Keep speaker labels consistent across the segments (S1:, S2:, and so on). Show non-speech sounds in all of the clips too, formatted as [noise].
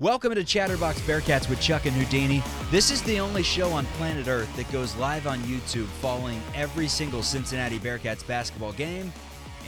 S1: Welcome to Chatterbox Bearcats with Chuck and Houdini. This is the only show on planet Earth that goes live on YouTube following every single Cincinnati Bearcats basketball game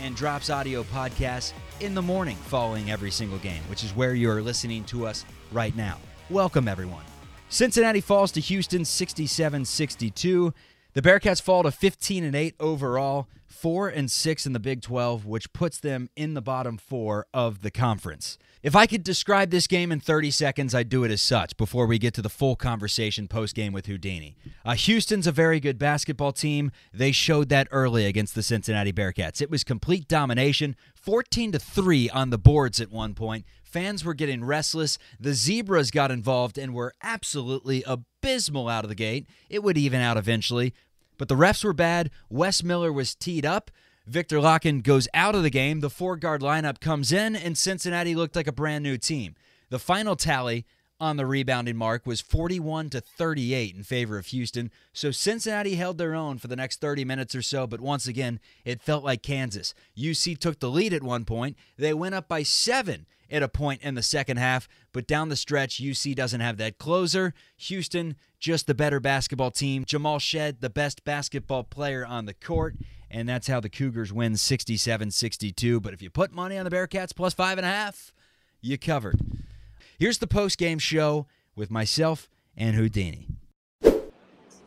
S1: and drops audio podcasts in the morning following every single game, which is where you are listening to us right now. Welcome, everyone. Cincinnati falls to Houston 67 62. The Bearcats fall to 15 and 8 overall, 4 and 6 in the Big 12, which puts them in the bottom 4 of the conference. If I could describe this game in 30 seconds, I'd do it as such before we get to the full conversation post game with Houdini. Uh, Houston's a very good basketball team. They showed that early against the Cincinnati Bearcats. It was complete domination, 14 to 3 on the boards at one point. Fans were getting restless. The Zebras got involved and were absolutely abysmal out of the gate. It would even out eventually. But the refs were bad. Wes Miller was teed up. Victor Lakhin goes out of the game. The four guard lineup comes in, and Cincinnati looked like a brand new team. The final tally on the rebounding mark was 41 to 38 in favor of Houston. So Cincinnati held their own for the next 30 minutes or so, but once again, it felt like Kansas. UC took the lead at one point. They went up by 7 at a point in the second half, but down the stretch UC doesn't have that closer. Houston just the better basketball team. Jamal Shead, the best basketball player on the court, and that's how the Cougars win 67 62. But if you put money on the Bearcats plus five and a half, you covered. Here's the post game show with myself and Houdini.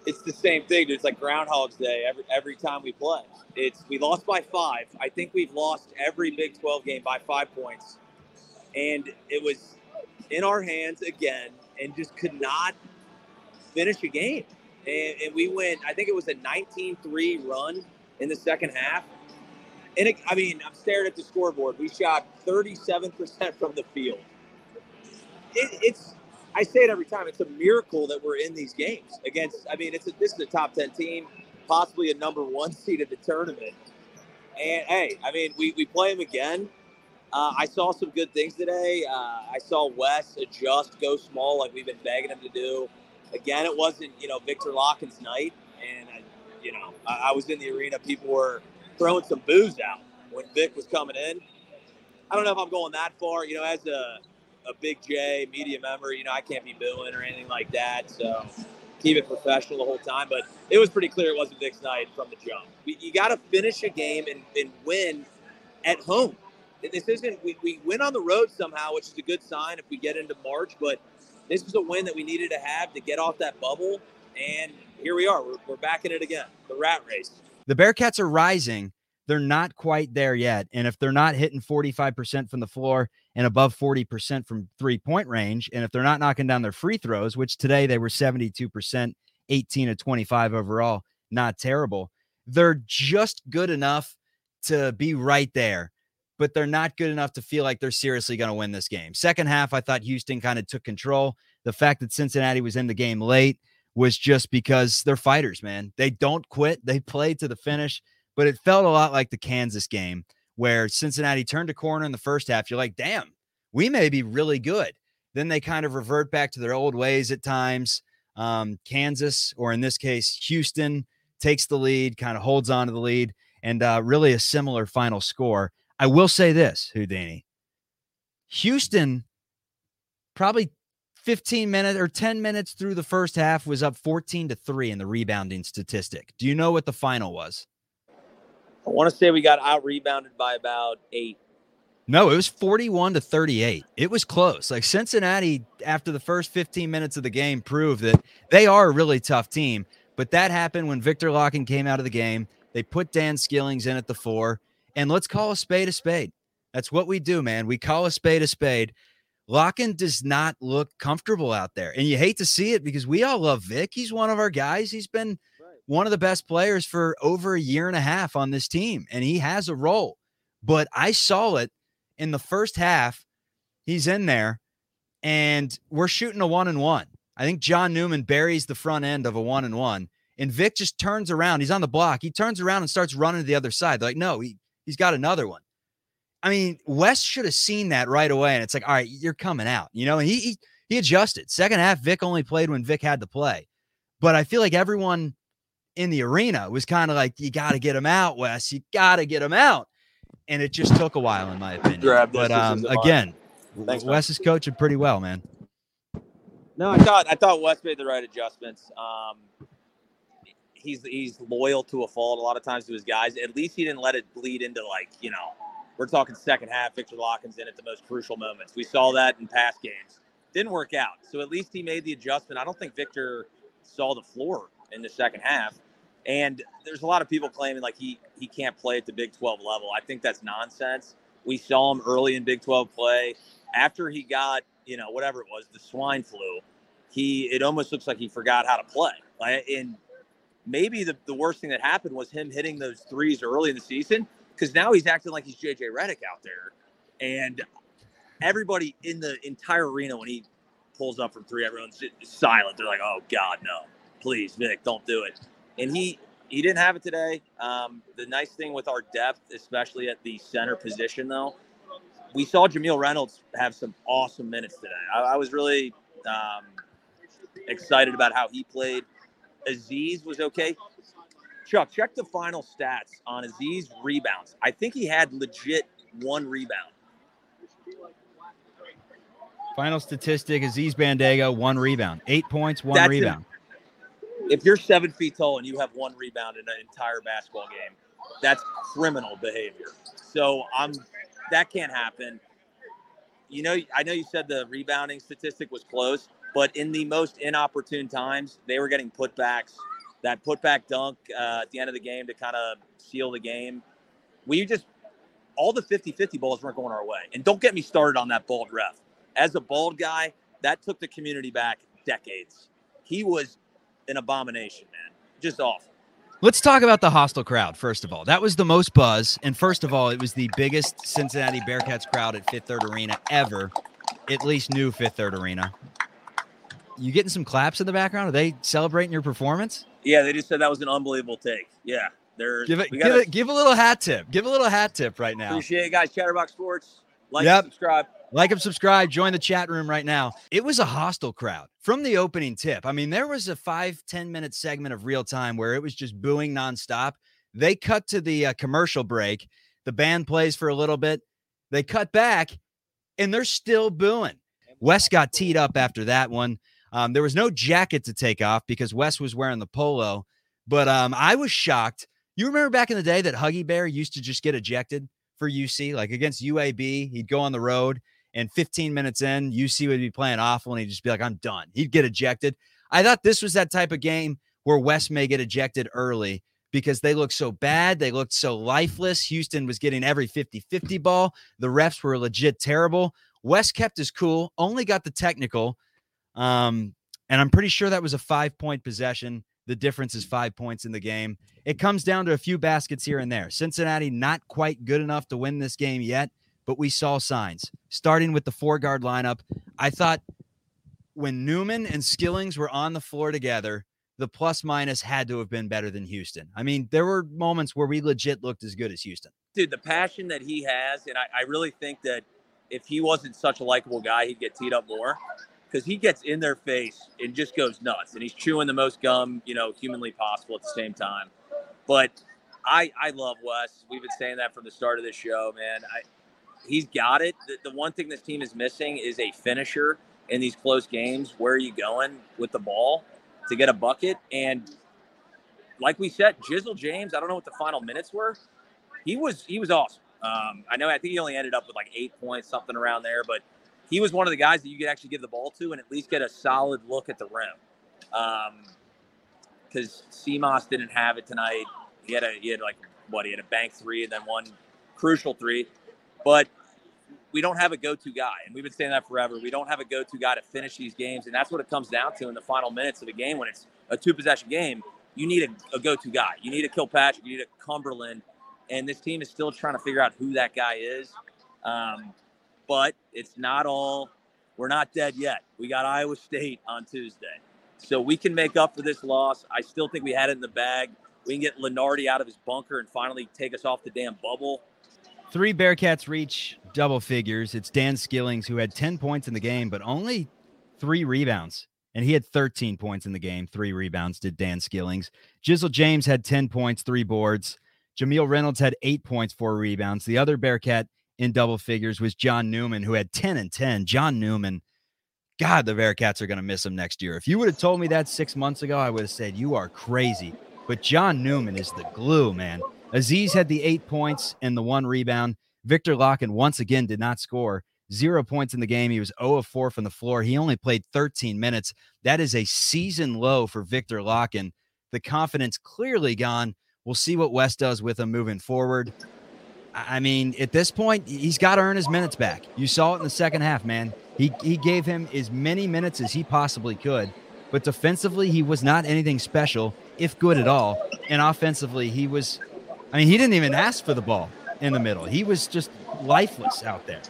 S2: It's the same thing. It's like Groundhog's Day every every time we play. It's we lost by five. I think we've lost every Big 12 game by five points, and it was in our hands again, and just could not finish a game. And, and we went. I think it was a 19-3 run in the second half. And it, I mean, I'm staring at the scoreboard. We shot 37% from the field. It, it's, I say it every time. It's a miracle that we're in these games against. I mean, it's a, this is a top 10 team, possibly a number one [laughs] seed in the tournament. And hey, I mean, we, we play them again. Uh, I saw some good things today. Uh, I saw Wes adjust, go small, like we've been begging him to do. Again, it wasn't you know Viktor Lakhin's night, and I, you know, I, I was in the arena. People were throwing some booze out when Vic was coming in. I don't know if I'm going that far. You know, as a, a big J media member, you know, I can't be booing or anything like that. So keep it professional the whole time. But it was pretty clear it wasn't Vic's night from the jump. You got to finish a game and, and win at home. This isn't, we, we win on the road somehow, which is a good sign if we get into March. But this was a win that we needed to have to get off that bubble. And here we are. We're, we're back in it again. The rat race.
S1: The Bearcats are rising. They're not quite there yet. And if they're not hitting 45% from the floor and above 40% from three point range, and if they're not knocking down their free throws, which today they were 72%, 18 to 25 overall, not terrible, they're just good enough to be right there but they're not good enough to feel like they're seriously going to win this game. Second half, I thought Houston kind of took control. The fact that Cincinnati was in the game late was just because they're fighters, man. They don't quit, they play to the finish. But it felt a lot like the Kansas game where Cincinnati turned a corner in the first half. You're like, damn, we may be really good. Then they kind of revert back to their old ways at times. Um, Kansas, or in this case, Houston, takes the lead, kind of holds on to the lead, and uh, really a similar final score. I will say this, Houdini. Houston probably 15 minutes or 10 minutes through the first half was up 14 to 3 in the rebounding statistic. Do you know what the final was?
S2: I want to say we got out rebounded by about 8.
S1: No, it was 41 to 38. It was close. Like Cincinnati after the first 15 minutes of the game proved that they are a really tough team, but that happened when Victor Lakhin came out of the game. They put Dan Skillings in at the 4 and let's call a spade a spade. That's what we do, man. We call a spade a spade. Lakhin does not look comfortable out there. And you hate to see it because we all love Vic. He's one of our guys. He's been right. one of the best players for over a year and a half on this team, and he has a role. But I saw it in the first half. He's in there, and we're shooting a one and one. I think John Newman buries the front end of a one and one, and Vic just turns around. He's on the block. He turns around and starts running to the other side. They're like, no, he He's got another one. I mean, Wes should have seen that right away. And it's like, all right, you're coming out, you know, and he, he, he adjusted. Second half, Vic only played when Vic had to play. But I feel like everyone in the arena was kind of like, you got to get him out, Wes. You got to get him out. And it just took a while, in my opinion. but um, again, Thanks, Wes is coaching pretty well, man.
S2: No, I thought I thought Wes made the right adjustments. Um, he's he's loyal to a fault a lot of times to his guys. At least he didn't let it bleed into like you know we're talking second half. Victor Lakhin's in at the most crucial moments. We saw that in past games. Didn't work out. So at least he made the adjustment. I don't think Victor saw the floor in the second half. And there's a lot of people claiming like he he can't play at the Big 12 level. I think that's nonsense. We saw him early in Big 12 play. After he got, you know, whatever it was, the swine flu, he it almost looks like he forgot how to play. Like, and maybe the, the worst thing that happened was him hitting those threes early in the season because now he's acting like he's JJ Redick out there. And everybody in the entire arena, when he pulls up from three, everyone's silent. They're like, oh, God, no. Please, Vic, don't do it and he he didn't have it today. Um, the nice thing with our depth, especially at the center position, though, we saw Jamille Reynolds have some awesome minutes today. I, I was really um, excited about how he played. Aziz was okay. Chuck, check the final stats on Aziz rebounds. I think he had legit one rebound.
S1: Final statistic: Aziz Bandaogo one rebound, eight points, one That's rebound
S2: if you're seven feet tall and you have one rebound in an entire basketball game, that's criminal behavior. So I'm that can't happen. You know, I know you said the rebounding statistic was close, but in the most inopportune times, they were getting putbacks. That putback dunk uh, at the end of the game to kind of seal the game. We just all the 50-50 balls weren't going our way. And don't get me started on that bald ref. As a bald guy, that took the community back decades. He was an abomination, man. Just awful.
S1: Let's talk about the hostile crowd, first of all. That was the most buzz. And first of all, it was the biggest Cincinnati Bearcats crowd at Fifth Third Arena ever, at least new Fifth Third Arena. You getting some claps in the background? Are they celebrating your performance?
S2: Yeah, they just said that was an unbelievable take. Yeah. There's,
S1: give it, gotta, give it, give a little hat tip. Give a little hat tip right now.
S2: Appreciate it, guys. Chatterbox Sports. Like yep. subscribe.
S1: Like and subscribe. Join the chat room right now. It was a hostile crowd from the opening tip. I mean, there was a five ten minute segment of real time where it was just booing nonstop. They cut to the uh, commercial break. The band plays for a little bit. They cut back and they're still booing. Wes got teed up after that one. Um, there was no jacket to take off because Wes was wearing the polo. But um, I was shocked. You remember back in the day that Huggy Bear used to just get ejected for UC, like against UAB, he'd go on the road and 15 minutes in, UC would be playing awful and he'd just be like, I'm done. He'd get ejected. I thought this was that type of game where Wes may get ejected early because they looked so bad. They looked so lifeless. Houston was getting every 50 50 ball. The refs were legit terrible. Wes kept his cool, only got the technical. Um, and I'm pretty sure that was a five point possession. The difference is five points in the game. It comes down to a few baskets here and there. Cincinnati not quite good enough to win this game yet but we saw signs. Starting with the four guard lineup, I thought when Newman and Skillings were on the floor together, the plus minus had to have been better than Houston. I mean, there were moments where we legit looked as good as Houston.
S2: Dude, the passion that he has, and I, I really think that if he wasn't such a likable guy, he'd get teed up more because he gets in their face and just goes nuts, and he's chewing the most gum, you know, humanly possible at the same time. But I, I love Wes. We've been saying that from the start of this show, man. I, he's got it. The, the one thing this team is missing is a finisher in these close games. Where are you going with the ball to get a bucket? And like we said, Jizzle James. I don't know what the final minutes were. He was he was awesome. Um, I know. I think he only ended up with like eight points, something around there. But he was one of the guys that you could actually give the ball to and at least get a solid look at the rim. Because um, Simas didn't have it tonight. He had a he had like what he had a bank three and then one crucial three. But we don't have a go-to guy, and we've been saying that forever. We don't have a go-to guy to finish these games, and that's what it comes down to in the final minutes of a game when it's a two-possession game. You need a, a go-to guy. You need a Kilpatrick. You need a Cumberland, and this team is still trying to figure out who that guy is. Um, but it's not all. We're not dead yet. We got Iowa State on Tuesday, so we can make up for this loss. I still think we had it in the bag. We can get Lunardi out of his bunker and finally take us off the damn bubble.
S1: Three Bearcats reach double figures. It's Dan Skillings who had 10 points in the game, but only three rebounds. And he had 13 points in the game. Three rebounds did Dan Skillings. Jizzle James had 10 points, three boards. Jamille Reynolds had eight points, four rebounds. The other Bearcat in double figures was John Newman, who had 10 and 10. John Newman God, the Bearcats are going to miss him next year. If you would have told me that six months ago, I would have said, You are crazy. But John Newman is the glue, man. Aziz had the eight points and the one rebound. Victor Lakhin once again did not score. Zero points in the game. He was 0 of 4 from the floor. He only played 13 minutes. That is a season low for Victor Lakhin. The confidence clearly gone. We'll see what Wes does with him moving forward. I mean, at this point, he's got to earn his minutes back. You saw it in the second half, man. He, he gave him as many minutes as he possibly could. But defensively, he was not anything special, if good at all. And offensively, he was, I mean, he didn't even ask for the ball in the middle. He was just lifeless out there.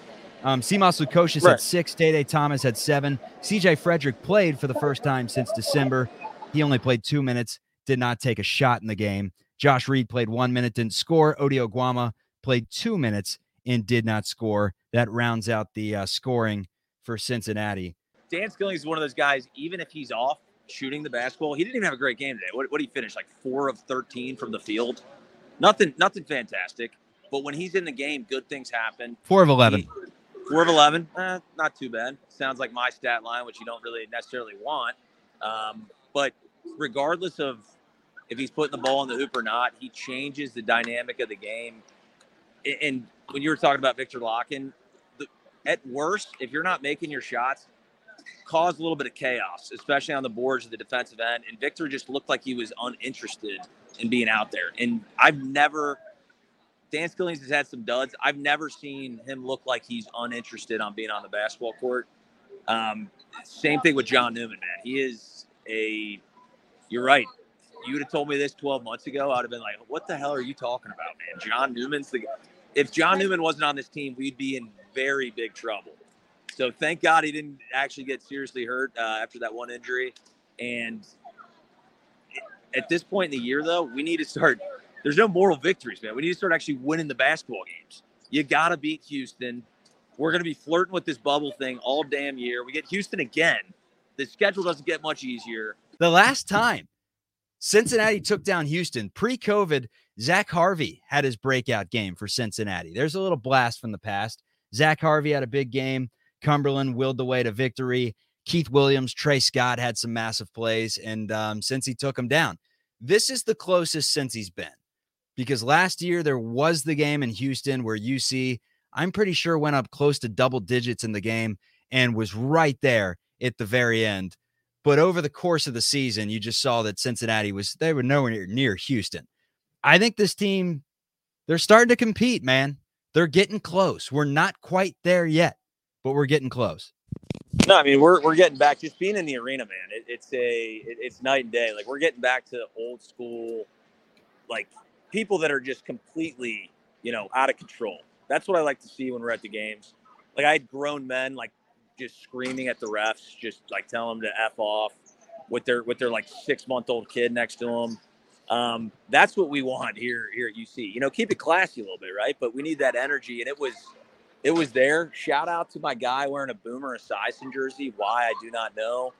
S1: Um, Simas Lukosius right. had six. Day Day Thomas had seven. CJ Frederick played for the first time since December. He only played two minutes, did not take a shot in the game. Josh Reed played one minute, didn't score. Ody Oguama played two minutes and did not score. That rounds out the uh, scoring for Cincinnati.
S2: Dan Skilling is one of those guys, even if he's off shooting the basketball, he didn't even have a great game today. What, what did he finish? Like four of 13 from the field? Nothing, nothing fantastic. But when he's in the game, good things happen.
S1: Four of 11. He,
S2: four of 11. Eh, not too bad. Sounds like my stat line, which you don't really necessarily want. Um, but regardless of if he's putting the ball in the hoop or not, he changes the dynamic of the game. And when you were talking about Victor Lakhin, at worst, if you're not making your shots, cause a little bit of chaos, especially on the boards of the defensive end. And Victor just looked like he was uninterested in being out there. And I've never, Dan Skillings has had some duds. I've never seen him look like he's uninterested on being on the basketball court. Um, same thing with John Newman, man. He is a, you're right. You would have told me this 12 months ago, I'd have been like, what the hell are you talking about, man? John Newman's the, if John Newman wasn't on this team, we'd be in very big trouble. So thank God he didn't actually get seriously hurt uh, after that one injury. And at this point in the year, though, we need to start. There's no moral victories, man. We need to start actually winning the basketball games. You got to beat Houston. We're going to be flirting with this bubble thing all damn year. We get Houston again. The schedule doesn't get much easier.
S1: The last time Cincinnati took down Houston pre COVID, Zach Harvey had his breakout game for Cincinnati. There's a little blast from the past. Zach Harvey had a big game. Cumberland willed the way to victory. Keith Williams, Trey Scott had some massive plays, and um, since he took him down, this is the closest since he's been. Because last year there was the game in Houston where UC, I'm pretty sure, went up close to double digits in the game and was right there at the very end. But over the course of the season, you just saw that Cincinnati was they were nowhere near Houston. I think this team, they're starting to compete, man. They're getting close. We're not quite there yet, but we're getting close.
S2: No, I mean we're we're getting back. Just being in the arena, man. It, it's a it, it's night and day. Like we're getting back to old school, like people that are just completely, you know, out of control. That's what I like to see when we're at the games. Like I had grown men like just screaming at the refs, just like telling them to f off with their with their like six month old kid next to them. Um, that's what we want here here at UC. You know, keep it classy a little bit, right? But we need that energy, and it was it was there. Shout out to my guy wearing a Boomer Esiason jersey. Why I do not know.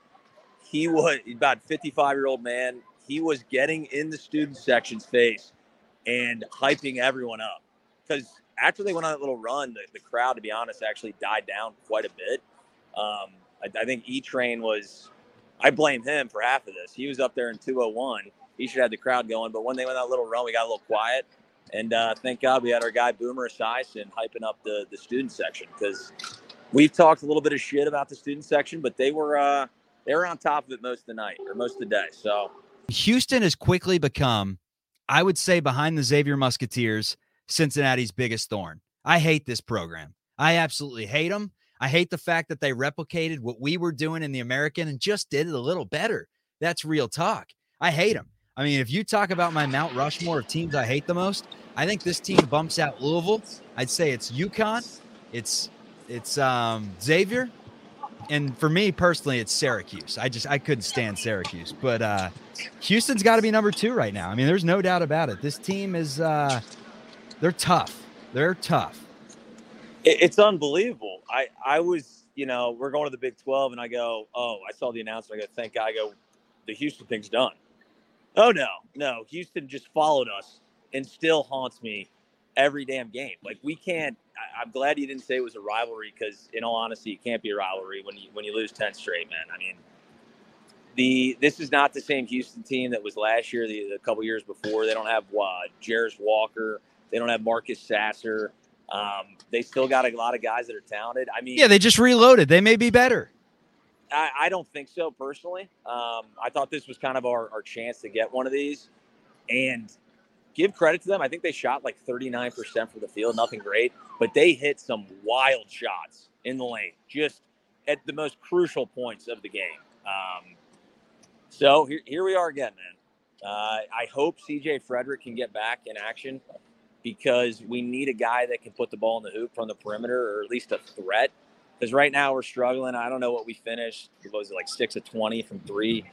S2: He was about 55 year old man. He was getting in the student section's face and hyping everyone up because after they went on that little run, the, the crowd, to be honest, actually died down quite a bit. Um, I, I think E Train was. I blame him for half of this. He was up there in 201 he should have the crowd going. But when they went that little run, we got a little quiet. And uh, thank God we had our guy Boomer Esiason hyping up the, the student section because we've talked a little bit of shit about the student section, but they were uh, they were on top of it most of the night or most of the day. So
S1: Houston has quickly become, I would say, behind the Xavier Musketeers, Cincinnati's biggest thorn. I hate this program. I absolutely hate them. I hate the fact that they replicated what we were doing in the American and just did it a little better. That's real talk. I hate them. I mean, if you talk about my Mount Rushmore of teams I hate the most, I think this team bumps out Louisville. I'd say it's UConn, it's it's um, Xavier, and for me personally, it's Syracuse. I just I couldn't stand Syracuse, but uh, Houston's got to be number two right now. I mean, there's no doubt about it. This team is uh, they're tough. They're tough.
S2: It's unbelievable. I I was you know we're going to the Big Twelve, and I go, oh, I saw the announcement. I go, thank God. I go, the Houston thing's done. Oh no, no. Houston just followed us and still haunts me every damn game. Like we can't. I, I'm glad you didn't say it was a rivalry because, in all honesty, it can't be a rivalry when you when you lose ten straight, man. I mean, the this is not the same Houston team that was last year. The, the couple years before, they don't have uh, Jarace Walker. They don't have Marcus Sasser. Um, they still got a lot of guys that are talented. I mean,
S1: Yeah, they just reloaded. They may be better.
S2: I, I don't think so personally. Um, I thought this was kind of our, our chance to get one of these, and give credit to them. I think they shot like 39% from the field, nothing great, but they hit some wild shots in the lane, just at the most crucial points of the game. Um, so here, here we are again, man. Uh, I hope CJ Frederick can get back in action because we need a guy that can put the ball in the hoop from the perimeter or at least a threat. Because right now we're struggling. I don't know what we finished. What was it like six of 20 from three?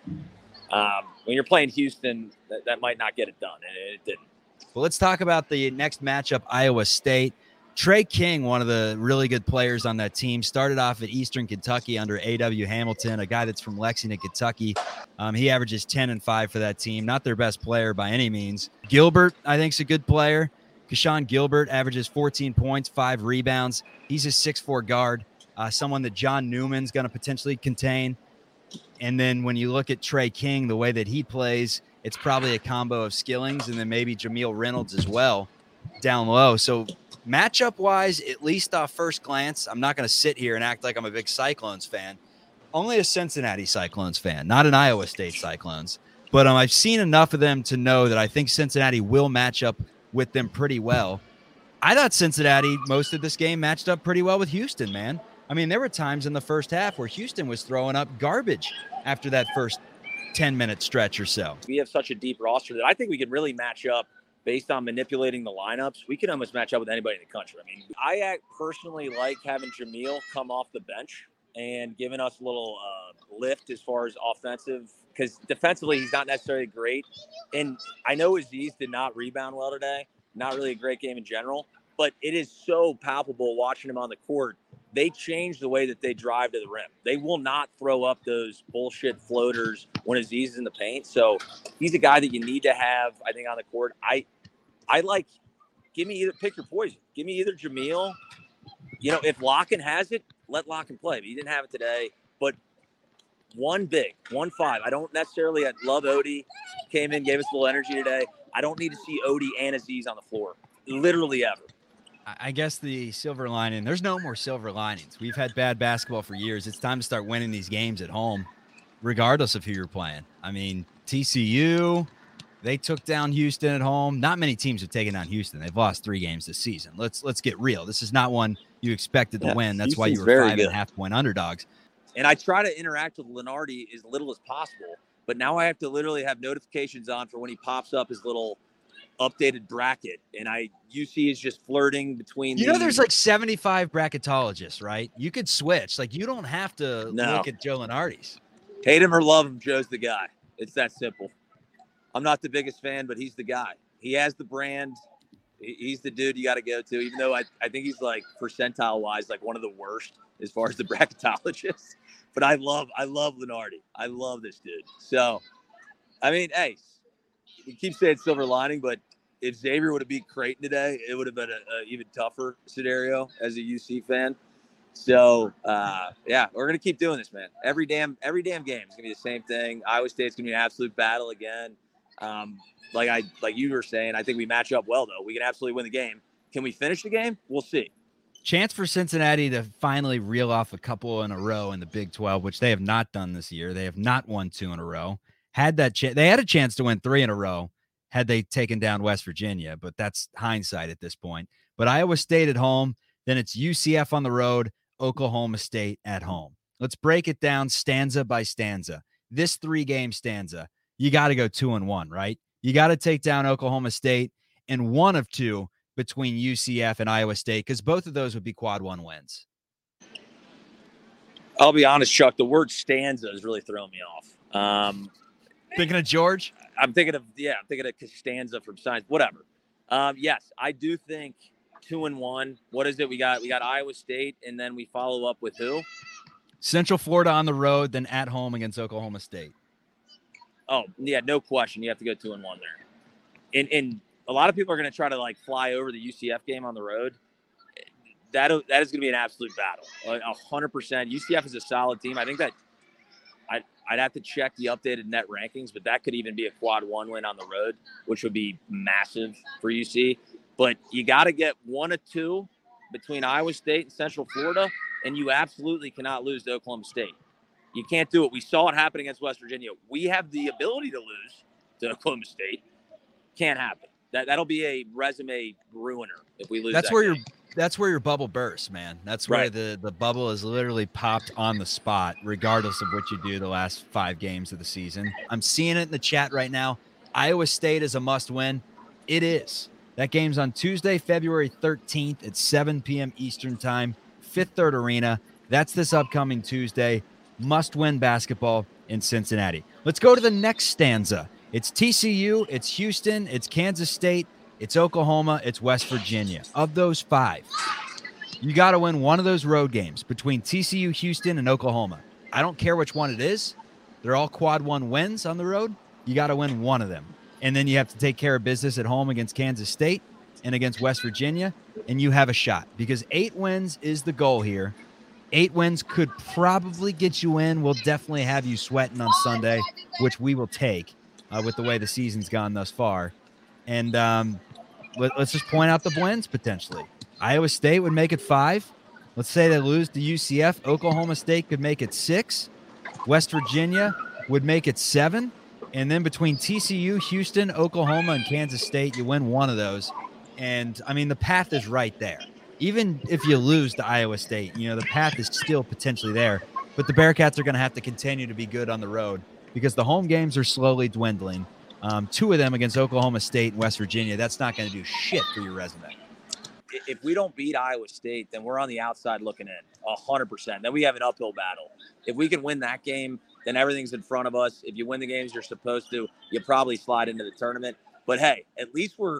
S2: Um, when you're playing Houston, that, that might not get it done. And it didn't.
S1: Well, let's talk about the next matchup Iowa State. Tre King, one of the really good players on that team, started off at Eastern Kentucky under A.W. Hamilton, a guy that's from Lexington, Kentucky. Um, he averages 10 and 5 for that team. Not their best player by any means. Gilbert, I think, is a good player. Keshon Gilbert averages 14 points, five rebounds. He's a 6'4 guard, uh, someone that John Newman's going to potentially contain. And then when you look at Tre King, the way that he plays, it's probably a combo of Skillings and then maybe Jamille Reynolds as well down low. So matchup wise, at least off first glance, I'm not going to sit here and act like I'm a big Cyclones fan. Only a Cincinnati Cyclones fan, not an Iowa State Cyclones. But um, I've seen enough of them to know that I think Cincinnati will match up with them pretty well. I thought Cincinnati most of this game matched up pretty well with Houston, man. I mean, there were times in the first half where Houston was throwing up garbage after that first 10 minute stretch or so.
S2: We have such a deep roster that I think we can really match up based on manipulating the lineups. We can almost match up with anybody in the country. I mean, I personally like having Jamille come off the bench and giving us a little uh, lift as far as offensive because defensively he's not necessarily great. And I know Aziz did not rebound well today. Not really a great game in general, but it is so palpable watching him on the court. They change the way that they drive to the rim. They will not throw up those bullshit floaters when Aziz is in the paint. So he's a guy that you need to have, I think, on the court. I I like give me either pick your poison. Give me either Jamille. You know, if Lakhin has it, let Lakhin play. But he didn't have it today. But one big, one five. I don't necessarily I love Ody. Came in, gave us a little energy today. I don't need to see Ody and Aziz on the floor. Literally ever.
S1: I guess the silver lining, there's no more silver linings. We've had bad basketball for years. It's time to start winning these games at home, regardless of who you're playing. I mean, TCU, they took down Houston at home. Not many teams have taken down Houston. They've lost three games this season. Let's let's get real. This is not one you expected to
S2: Yeah,
S1: win. That's why you were five
S2: good.
S1: and a half point underdogs.
S2: And I try to interact with Lunardi as little as possible. But now I have to literally have notifications on for when he pops up his little updated bracket. And I UC is just flirting between
S1: You know,
S2: the-
S1: there's like 75 bracketologists, right? You could switch. Like, you don't have to
S2: No.
S1: look at Joe Lunardi's.
S2: hate him or love him, Joe's the guy. It's that simple. I'm not the biggest fan, but he's the guy. He has the brand. He's the dude you got to go to, even though I, I think he's like percentile wise, like one of the worst as far as the [laughs] bracketologists. But I love, I love Lunardi. I love this dude. So, I mean, hey, we keep saying silver lining, but if Xavier would have beat Creighton today, it would have been a, a even tougher scenario as a UC fan. So uh, yeah, we're gonna keep doing this, man. Every damn every damn game is gonna be the same thing. Iowa State's gonna be an absolute battle again. Um, like I like you were saying, I think we match up well though. We can absolutely win the game. Can we finish the game? We'll see.
S1: Chance for Cincinnati to finally reel off a couple in a row in the Big 12, which they have not done this year. They have not won two in a row. Had that chance, they had a chance to win three in a row had they taken down West Virginia, but that's hindsight at this point. But Iowa State at home, then it's UCF on the road, Oklahoma State at home. Let's break it down stanza by stanza. This three game stanza, you got to go two and one, right? You got to take down Oklahoma State and one of two between UCF and Iowa State because both of those would be quad one wins.
S2: I'll be honest, Chuck. The word stanza is really throwing me off. Um,
S1: Thinking of George?
S2: I'm thinking of yeah, I'm thinking of Costanza from Seinfeld. Whatever. Um, yes, I do think two and one. What is it? We got we got Iowa State, and then we follow up with who?
S1: Central Florida on the road, then at home against Oklahoma State.
S2: Oh yeah, no question. You have to go two and one there. And and a lot of people are going to try to like fly over the UCF game on the road. That that is going to be an absolute battle. A hundred percent. UCF is a solid team. I think that I'd, I'd have to check the updated net rankings, but that could even be a quad one win on the road, which would be massive for UC. But you got to get one or two between Iowa State and Central Florida, and you absolutely cannot lose to Oklahoma State. You can't do it. We saw it happen against West Virginia. We have the ability to lose to Oklahoma State. Can't happen. That that'll be a resume ruiner if we lose.
S1: That's
S2: that
S1: where
S2: game.
S1: your that's where your bubble bursts, man. That's where
S2: Right.
S1: the the bubble is literally popped on the spot, regardless of what you do the last five games of the season. I'm seeing it in the chat right now. Iowa State is a must win. It is. That game's on Tuesday, February 13th at 7 p.m. Eastern Time, Fifth Third Arena. That's this upcoming Tuesday. Must win basketball in Cincinnati. Let's go to the next stanza. It's TCU, it's Houston, it's Kansas State, it's Oklahoma, it's West Virginia. Of those five, you got to win one of those road games between TCU, Houston, and Oklahoma. I don't care which one it is. They're all quad one wins on the road. You got to win one of them. And then you have to take care of business at home against Kansas State and against West Virginia, and you have a shot because eight wins is the goal here. Eight wins could probably get you in. We'll definitely have you sweating on Sunday, which we will take uh, with the way the season's gone thus far. And um, let, us just point out the blends potentially. Iowa State would make it five. Let's say they lose to UCF. Oklahoma State could make it six. West Virginia would make it seven. And then between TCU, Houston, Oklahoma, and Kansas State, you win one of those. And I mean, the path is right there. Even if you lose to Iowa State, you know, the path is still potentially there. But the Bearcats are going to have to continue to be good on the road because the home games are slowly dwindling. Um, two of them against Oklahoma State and West Virginia. That's not going to do shit for your resume.
S2: If we don't beat Iowa State, then we're on the outside looking in, a hundred percent. Then we have an uphill battle. If we can win that game, then everything's in front of us. If you win the games you're supposed to, you probably slide into the tournament. But hey, at least we're.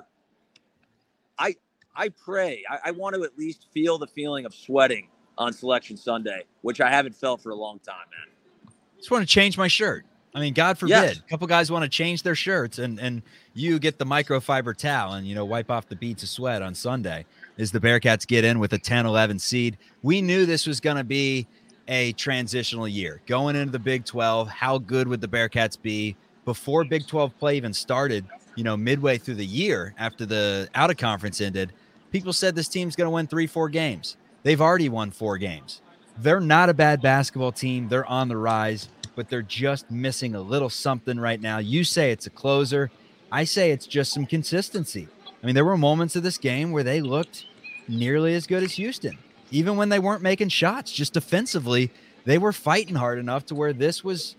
S2: I I pray. I, I want to at least feel the feeling of sweating on Selection Sunday, which I haven't felt for a long time, man.
S1: Just want to change my shirt. I mean, God forbid,
S2: Yes.
S1: a couple guys want to change their shirts, and and you get the microfiber towel and you know wipe off the beads of sweat on Sunday as the Bearcats get in with a 10-11 seed. We knew this was going to be a transitional year going into the Big 12. How good would the Bearcats be before Big 12 play even started? You know, midway through the year after the out of conference ended, people said this team's going to win three, four games. They've already won four games. They're not a bad basketball team. They're on the rise, but they're just missing a little something right now. You say it's a closer. I say it's just some consistency. I mean, there were moments of this game where they looked nearly as good as Houston, even when they weren't making shots. Just defensively, they were fighting hard enough to where this was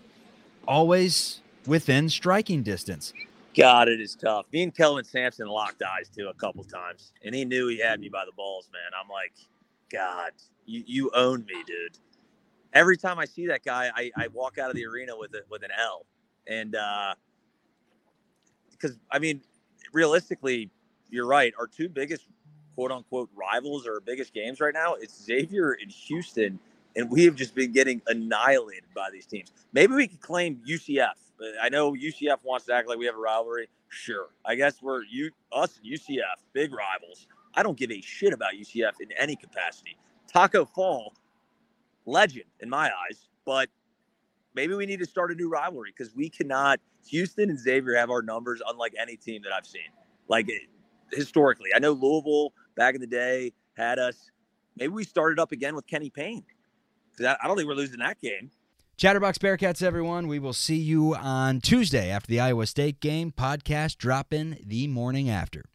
S1: always within striking distance.
S2: God, it is tough. Me and Kelvin Sampson locked eyes too a couple times, and he knew he had me by the balls, man. I'm like, God, you you own me, dude. Every time I see that guy, I, I walk out of the arena with it with an L, and because I mean, realistically, you're right. Our two biggest quote unquote rivals or biggest games right now it's Xavier and Houston, and we have just been getting annihilated by these teams. Maybe we could claim UCF. Uh, I know UCF wants to act like we have a rivalry. Sure, I guess we're you us and UCF big rivals. I don't give a shit about UCF in any capacity. Taco Fall, legend in my eyes, but maybe we need to start a new rivalry because we cannot. Houston and Xavier have our numbers unlike any team that I've seen. Like eh, historically, I know Louisville back in the day had us. Maybe we started up again with Kenny Payne because I, I don't think we're losing that game.
S1: Chatterbox Bearcats, everyone. We will see you on Tuesday after the Iowa State game. Podcast drop in the morning after.